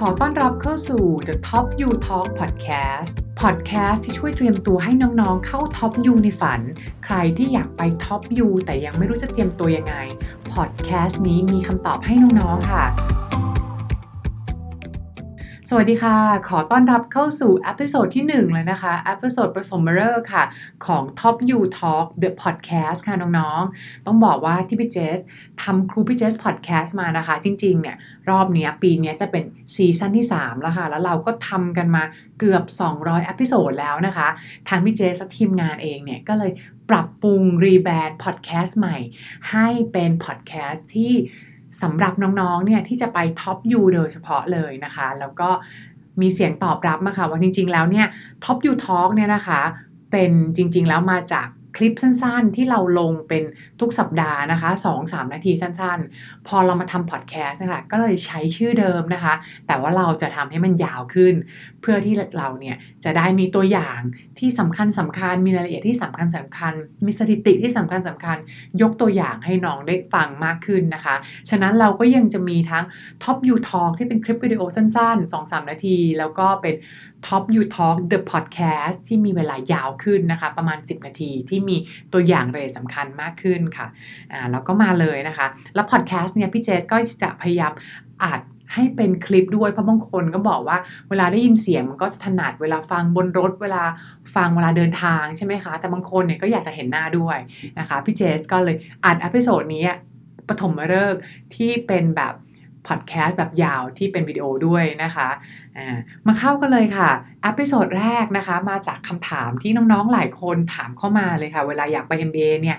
ขอต้อนรับเข้าสู่ The Top U Talk Podcast Podcast ที่ช่วยเตรียมตัวให้น้องๆ เข้า Top U ในฝัน ใครที่อยากไป Top You แต่ยังไม่รู้จะเตรียมตัวยังไง Podcast นี้มีคำตอบให้น้องๆ ค่ะ สวัสดีค่ะ ขอต้อนรับเข้าสู่ episode ที่1เลยนะคะ episode ปฐมฤกษ์ค่ะ ของ Top U Talk The Podcast ค่ะน้องๆ ต้องบอกว่าที่พี่เจสทำครูพี่เจส Podcast มานะคะ จริงๆ เนี่ยรอบนี้ปีนี้จะเป็นซีซั่นที่ 3 แล้วค่ะ แล้วเราก็ทำกันมาเกือบ 200 episode แล้วนะคะ ทางพี่เจสทีมงานเองเนี่ยก็เลยปรับปรุง rebrand podcast ใหม่ ให้เป็นพอดแคสต์ที่ สำหรับน้องๆเนี่ยที่จะไป Top U โดยเฉพาะเลยนะคะ แล้วก็มีเสียงตอบรับมาค่ะว่าจริง ๆ แล้วเนี่ย Top U Talk เนี่ยนะคะ เป็นจริง ๆ แล้วมาจากคลิปสั้นๆ ที่เราลงเป็นทุกสัปดาห์นะคะ 2-3 นาทีสั้นๆ พอเรามาทำพอดแคสต์นะคะก็เลยใช้ชื่อเดิมนะคะ แต่ว่าเราจะทำให้มันยาวขึ้น เพื่อที่เราเนี่ยจะได้มีตัวอย่างที่สำคัญสำคัญมีรายละเอียดที่สำคัญสำคัญ มีสถิติที่สำคัญสำคัญ ยกตัวอย่างให้น้องได้ฟังมากขึ้นนะคะ ฉะนั้นเราก็ยังจะมีทั้ง Top You Talk ที่เป็นคลิปวิดีโอสั้น ๆ 2-3 นาที แล้วก็เป็น Top U Talk The Podcast ที่มีเวลายาวขึ้นนะคะ ประมาณ 10 นาทีที่มีตัวอย่างรายละเอียดสำคัญมากขึ้นค่ะอ่าแล้วก็มาเลยนะคะ แล้ว Podcast เนี่ยพี่เจสก็จะพยายามอัดให้เป็นคลิปด้วยเพราะบางคนก็บอกว่าเวลาได้ยินเสียงมันก็จะถนัดเวลาฟังบนรถเวลาฟังเวลาเดินทางใช่ไหมคะ แต่บางคนเนี่ยก็อยากจะเห็นหน้าด้วยนะคะพี่เจสก็เลยอัด episode นี้ปฐมฤกษ์ที่เป็นแบบพอดแคสต์แบบยาวที่เป็นวิดีโอด้วยนะคะมาเข้ากันเลยค่ะ episode แรกนะคะ มาจากคำถามที่น้องๆหลายคนถามเข้ามาเลยค่ะ เวลาอยากไป MBA เนี่ย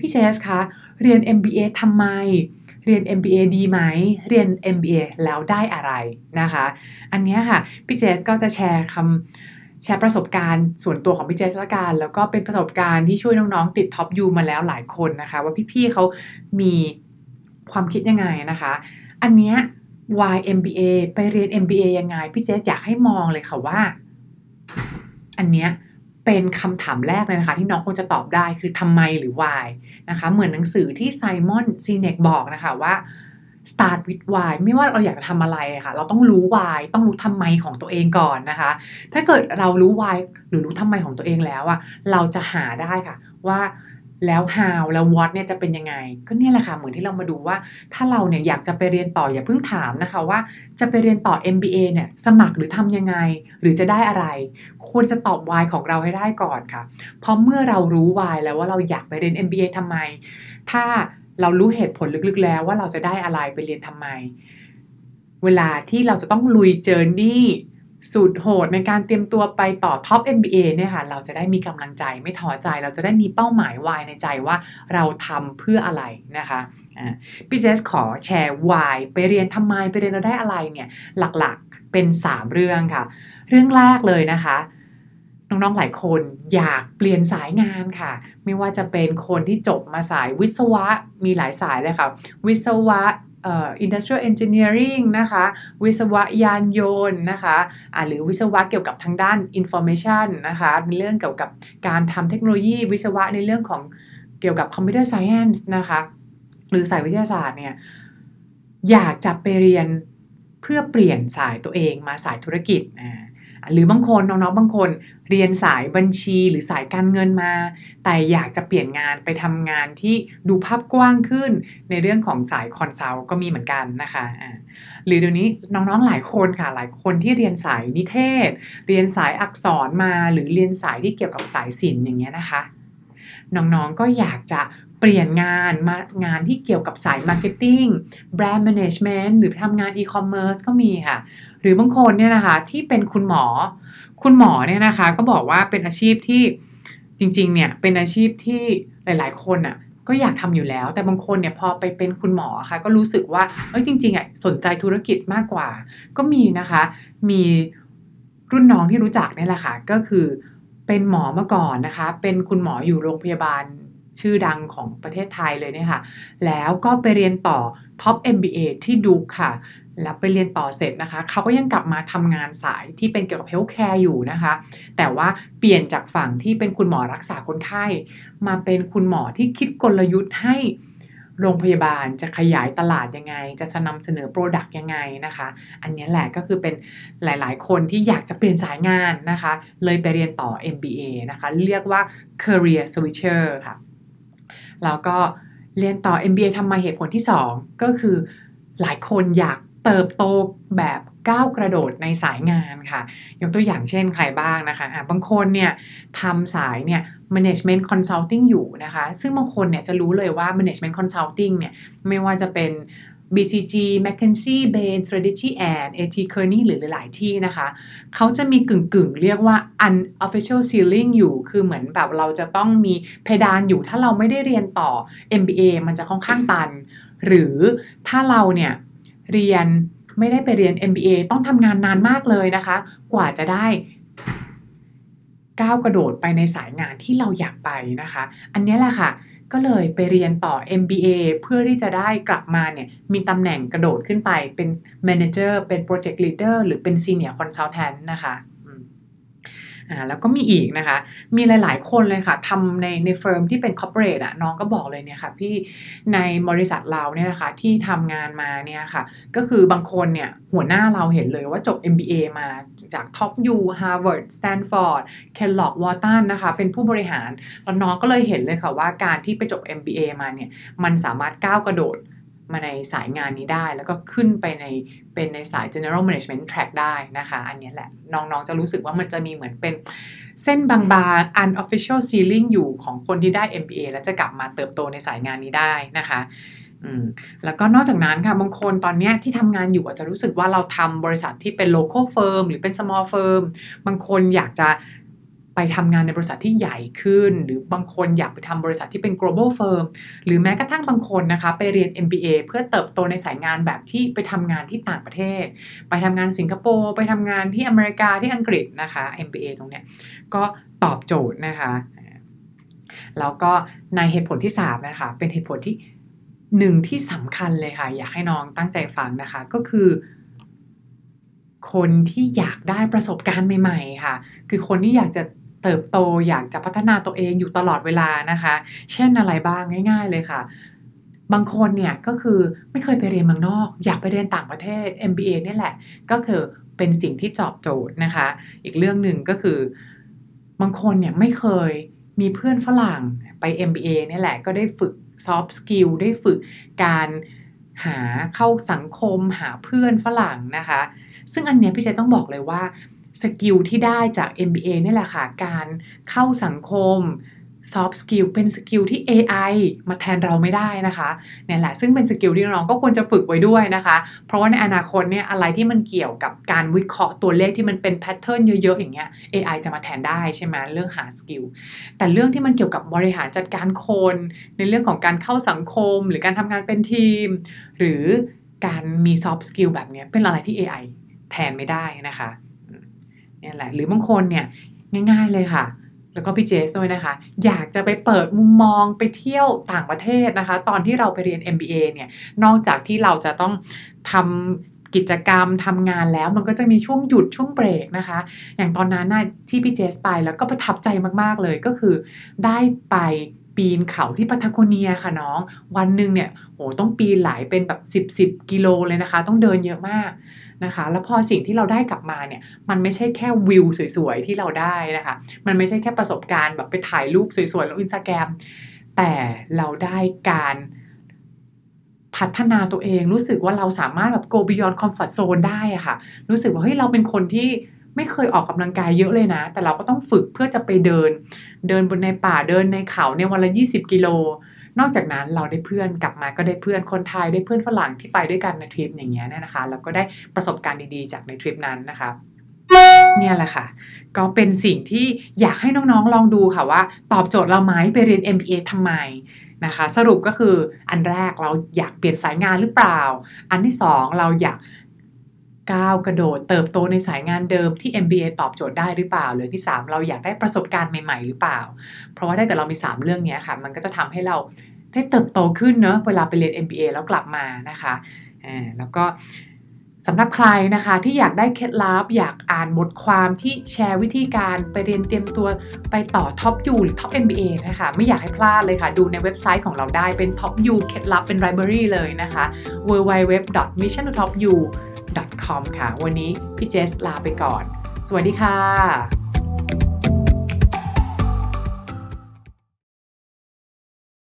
พี่เจสคะเรียน MBA ทำไม เรียน MBA ดีไหม เรียน MBA แล้วได้อะไรนะคะ อันนี้ค่ะพี่เจสก็จะแชร์คำแชร์ประสบการณ์ส่วนตัวของพี่เจสละกันแล้วก็เป็นประสบการณ์ที่ช่วยน้องๆ ติด Top U มาแล้วหลายคนนะคะ ว่าพี่ๆเขามีความคิดยังไงนะคะ อันเนี้ย why MBA ไปเรียน MBA ยังไง พี่เจสอยากให้มองเลยค่ะว่า อันเนี้ย เป็นคำถามแรกเลยนะคะ ที่น้องคงจะตอบได้คือทำไมหรือ why นะคะ เหมือนหนังสือที่ไซมอนซีเนกบอกนะคะว่า start with why ไม่ว่าเราอยากจะทำอะไรค่ะ เราต้องรู้ why ต้องรู้ทำไมของตัวเองก่อนนะคะ ถ้าเกิดเรารู้ why หรือรู้ทำไมของตัวเองแล้วอะเราจะหาได้ค่ะว่า แล้ว how แล้ว what เนี่ยจะเป็นยังไง ก็เนี่ยแหละค่ะ เหมือนที่เรามาดูว่า ถ้าเราเนี่ยอยากจะไปเรียนต่ออย่าเพิ่งถามนะคะว่าจะไปเรียนต่อ MBA เนี่ยสมัครหรือทำยังไง หรือจะได้อะไร ควรจะตอบ why ของเราให้ได้ก่อนค่ะ เพราะเมื่อเรารู้ why แล้วว่าเราอยากไปเรียน MBA ทำไม ถ้าเรารู้เหตุผลลึกๆแล้วว่าเราจะได้อะไรไปเรียนทำไม เวลาที่เราจะต้องลุยเจอร์นี่ สุดโหดในการเตรียมตัวไปต่อท็อป MBA เนี่ยค่ะ เราจะได้มีกำลังใจไม่ท้อใจ เราจะได้มีเป้าหมายวายในใจว่าเราทำเพื่ออะไรนะคะพี่เจสขอแชร์วายไปเรียนทำไมไปเรียนเราได้อะไรเนี่ย หลักๆเป็น 3 เรื่องค่ะ เรื่องแรกเลยนะคะน้องๆ หลายคนอยากเปลี่ยนสายงานค่ะ ไม่ว่าจะเป็นคนที่จบมาสายวิศวะมีหลายสายเลยค่ะ วิศวะ industrial engineering นะคะ วิศวะยานยนต์นะคะะหรือวิศวะเกี่ยวกับทางด้าน information นะคะในเรื่องเกี่ยวกับการทำเทคโนโลยีวิศวะในเรื่องของเกี่ยวกับ computer science นะคะ หรือสายวิทยาศาสตร์เนี่ย อยากจะไปเรียนเพื่อเปลี่ยนสายตัวเองมาสายธุรกิจอ่า หรือบางคนน้องๆบางคนเรียนสายบัญชีหรือสายการเงินมา แต่อยากจะเปลี่ยนงานไปทำงานที่ดูภาพกว้างขึ้น ในเรื่องของสาย consult ก็มีเหมือนกันนะคะหรือเดี๋ยวนี้น้องๆหลายคนค่ะหลายคนที่เรียนสายนิเทศ เรียนสายอักษรมา หรือเรียนสายที่เกี่ยวกับสายศิลป์อย่างเงี้ยนะคะน้องๆก็อยากจะเปลี่ยนงานมางานที่เกี่ยวกับสาย marketing brand management หรือทำงานอีคอมเมิร์ซก็มีค่ะ หรือบางคนเนี่ยนะคะที่เป็นคุณหมอ คุณหมอเนี่ยนะคะ ก็บอกว่าเป็นอาชีพที่จริงๆ เนี่ยเป็นอาชีพที่หลายๆ คนอะค่ะก็อยากทำอยู่แล้ว แต่บางคนเนี่ยพอไปเป็นคุณหมอค่ะ ก็รู้สึกว่าเอ้ยจริงๆอะสนใจธุรกิจมากกว่า ก็มีนะคะ มีรุ่นน้องที่รู้จักนี่แหละค่ะ ก็คือเป็นหมอมาก่อนนะคะ เป็นคุณหมออยู่โรงพยาบาลชื่อดังของประเทศไทยเลยเนี่ยค่ะ แล้วก็ไปเรียนต่อท็อป MBA ที่ดูค่ะ แล้วไปเรียนต่อเสร็จนะคะ เขาก็ยังกลับมาทำงานสายที่เป็นเกี่ยวกับ healthcare อยู่นะคะ แต่ว่าเปลี่ยนจากฝั่งที่เป็นคุณหมอรักษาคนไข้ มาเป็นคุณหมอที่คิดกลยุทธ์ให้โรงพยาบาลจะขยายตลาดยังไง จะนำเสนอ product ยังไงนะคะ อันนี้แหละก็คือเป็นหลายๆ คนที่อยากจะเปลี่ยนสายงานนะคะ เลยไปเรียนต่อ MBA นะคะ เรียกว่า career switcher ค่ะ แล้วก็เรียนต่อ MBA ทำไมเหตุผลที่ 2 ก็คือหลายคนอยาก เติบโตแบบก้าวกระโดดในสายงานค่ะ ยกตัวอย่างเช่นใครบ้างนะคะะบางคนเนี่ยทำสายเนี่ย management consulting อยู่นะคะ ซึ่งบางคนเนี่ยจะรู้เลยว่า management consulting เนี่ย ไม่ว่าจะเป็น BCG, McKinsey, Bain, Strategy and AT Kearney หรือหลายๆที่นะคะ เขาจะมีกึ่งๆเรียกว่า unofficial ceiling อยู่ คือเหมือนแบบเราจะต้องมีเพดานอยู่ ถ้าเราไม่ได้เรียนต่อ MBA มันจะค่อนข้างตัน หรือถ้าเราเนี่ย เรียนไม่ได้ไปเรียน MBA ต้องทำงานนานมากเลยนะคะ กว่าจะได้ก้าวกระโดดไปในสายงานที่เราอยากไปนะคะ อันนี้แหละค่ะ ก็เลยไปเรียนต่อ MBA เพื่อที่จะได้กลับมาเนี่ยมีตำแหน่งกระโดดขึ้นไปเป็น Manager เป็น Project Leader หรือเป็น Senior Consultant นะคะ อ่าแล้วก็มีอีกนะคะ มีหลาย ๆ คนเลยค่ะทำในในเฟิร์มที่เป็นคอร์เปอเรทอะน้องก็บอกเลยเนี่ยค่ะพี่ในบริษัทเราเนี่ยนะคะที่ทำงานมาเนี่ยค่ะ ก็คือบางคนเนี่ยหัวหน้าเราเห็นเลยว่าจบ MBA มาจาก Top U Harvard Stanford Kellogg Wharton นะคะ เป็นผู้บริหารแล้วน้องก็เลยเห็นเลยค่ะว่าการที่ไปจบ MBA มาเนี่ยมันสามารถก้าวกระโดด มาในสายงานนี้ได้ แล้วก็ขึ้นไปในเป็นในสาย general management track ได้นะคะ อันนี้แหละ น้องๆจะรู้สึกว่ามันจะมีเหมือนเป็นเส้นบางๆ unofficial ceiling อยู่ของคนที่ได้ MBA แล้วจะกลับมาเติบโตในสายงานนี้ได้นะคะแล้วก็นอกจากนั้นค่ะบางคนตอนนี้ที่ทำงานอยู่อาจจะรู้สึกว่าเราทำบริษัทที่เป็น local firm หรือเป็น small firm บางคนอยากจะ ทำงานในบริษัทที่ใหญ่ขึ้น หรือบางคนอยากไปทำบริษัทที่เป็น global firm หรือแม้กระทั่งบางคนนะคะไปเรียน MBA เพื่อเติบโตในสายงานแบบที่ไปทำงานที่ต่างประเทศ ไปทำงานสิงคโปร์ไปทำงานที่อเมริกาที่อังกฤษนะคะ MBA ตรงเนี้ยก็ตอบโจทย์นะคะแล้วก็ในเหตุผลที่3นะคะเป็นเหตุผลที่หนึ่งที่สำคัญเลยค่ะ อยากให้น้องตั้งใจฟังนะคะ ก็คือ คนที่อยากได้ประสบการณ์ใหม่ ๆ ค่ะ คือคนที่อยากจะ เติบโตอยากจะพัฒนาตัวเองอยู่ตลอดเวลานะคะ เช่นอะไรบ้างง่าย ๆ เลยค่ะ บางคนเนี่ยก็คือไม่เคยไปเรียนเมืองนอก อยากไปเรียนต่างประเทศ MBA นี่แหละ ก็คือเป็นสิ่งที่ตอบโจทย์นะคะ อีกเรื่องหนึ่งก็คือบางคนเนี่ยไม่เคยมีเพื่อนฝรั่งไป MBA นี่แหละ ก็ได้ฝึก soft skill ได้ฝึกการหาเข้าสังคมหาเพื่อนฝรั่งนะคะ ซึ่งอันเนี้ยพี่เจสต้องบอกเลยว่า skill ที่ได้จาก MBA นี่แหละค่ะ การเข้าสังคม soft skill เป็น skill ที่ AI มาแทนเราไม่ได้นะคะเนี่ยแหละซึ่งเป็น skill ที่น้องก็ควรจะฝึกไว้ด้วยนะคะ เพราะว่าในอนาคตเนี่ยอะไรที่มันเกี่ยวกับการวิเคราะห์ตัวเลขที่มันเป็น pattern เยอะๆอย่างเงี้ย AI จะมาแทนได้ใช่ไหมเรื่อง hard skill แต่เรื่องที่มันเกี่ยวกับบริหารจัดการคน ในเรื่องของการเข้าสังคม หรือการทำงานเป็นทีม หรือการมี soft skill แบบนี้เป็นอะไรที่ AI แทนไม่ได้นะคะ นี่แหละ หรือบางคนเนี่ยง่าย ๆเลยค่ะ แล้วก็พี่เจสด้วยนะคะ อยากจะไปเปิดมุมมองไปเที่ยวต่างประเทศนะคะ ตอนที่เราไปเรียน MBA เนี่ยนอกจากที่เราจะต้องทำกิจกรรมทำงานแล้วมันก็จะมีช่วงหยุดช่วงเบรกนะคะ อย่างตอนนั้นนะที่พี่เจสไปแล้วก็ประทับใจมากๆเลยก็คือได้ไปปีนเขาที่ปัทโกเนียค่ะน้อง วันหนึ่งเนี่ยโหต้องปีนหลายเป็นแบบ 10 10 กิโลเลยนะคะ ต้องเดินเยอะมาก นะคะ แล้วพอสิ่งที่เราได้กลับมาเนี่ยมันไม่ใช่แค่วิวสวยๆที่เราได้นะคะ มันไม่ใช่แค่ประสบการณ์แบบไปถ่ายรูปสวยๆลงอินสตาแกรมแต่เราได้การพัฒนาตัวเองรู้สึกว่าเราสามารถแบบ go beyond comfort zone ได้อะค่ะ รู้สึกว่าเฮ้ยเราเป็นคนที่ไม่เคยออกกำลังกายเยอะเลยนะ แต่เราก็ต้องฝึกเพื่อจะไปเดิน เดินบนในป่าเดินในเขาในวันละ 20 กิโล นอกจากนั้นเราได้เพื่อนกลับมาก็ได้เพื่อนคนไทยได้เพื่อนฝรั่งที่ไปด้วยกันในทริปอย่างเงี้ยนะคะแล้วก็ได้ประสบการณ์ดีๆ จากในทริปนั้นนะคะเนี่ยแหละค่ะ ก็เป็นสิ่งที่อยากให้น้องๆลองดูค่ะว่า ตอบโจทย์เราไหมไปเรียน MBA ทำไมนะคะ สรุปก็คืออันแรกเราอยากเปลี่ยนสายงานหรือเปล่า อันที่สองเราอยาก ก้าวกระโดดเติบโตในสายงานเดิมที่ MBA ตอบโจทย์ได้หรือเปล่า หรือที่ 3 เราอยากได้ประสบการณ์ใหม่ ๆ หรือเปล่า เพราะว่าถ้าเกิดเรามี 3 เรื่องนี้ค่ะ มันก็จะทำให้เราได้เติบโตขึ้นเนาะเวลาไปเรียน MBA แล้วกลับมานะคะแล้วก็สำหรับใครนะคะที่อยากได้เคล็ดลับอยากอ่านบทความที่แชร์วิธีการไปเรียนเตรียมตัวไปต่อท็อปยูหรือท็อป MBA นะคะไม่อยากให้พลาดเลยค่ะ ดูในเว็บไซต์ของเราได้เป็น TopU เคล็ดลับเป็น library เลยนะคะ w w w m i s s i o n t o p u com ค่ะ วันนี้พี่เจสลาไปก่อน สวัสดีค่ะ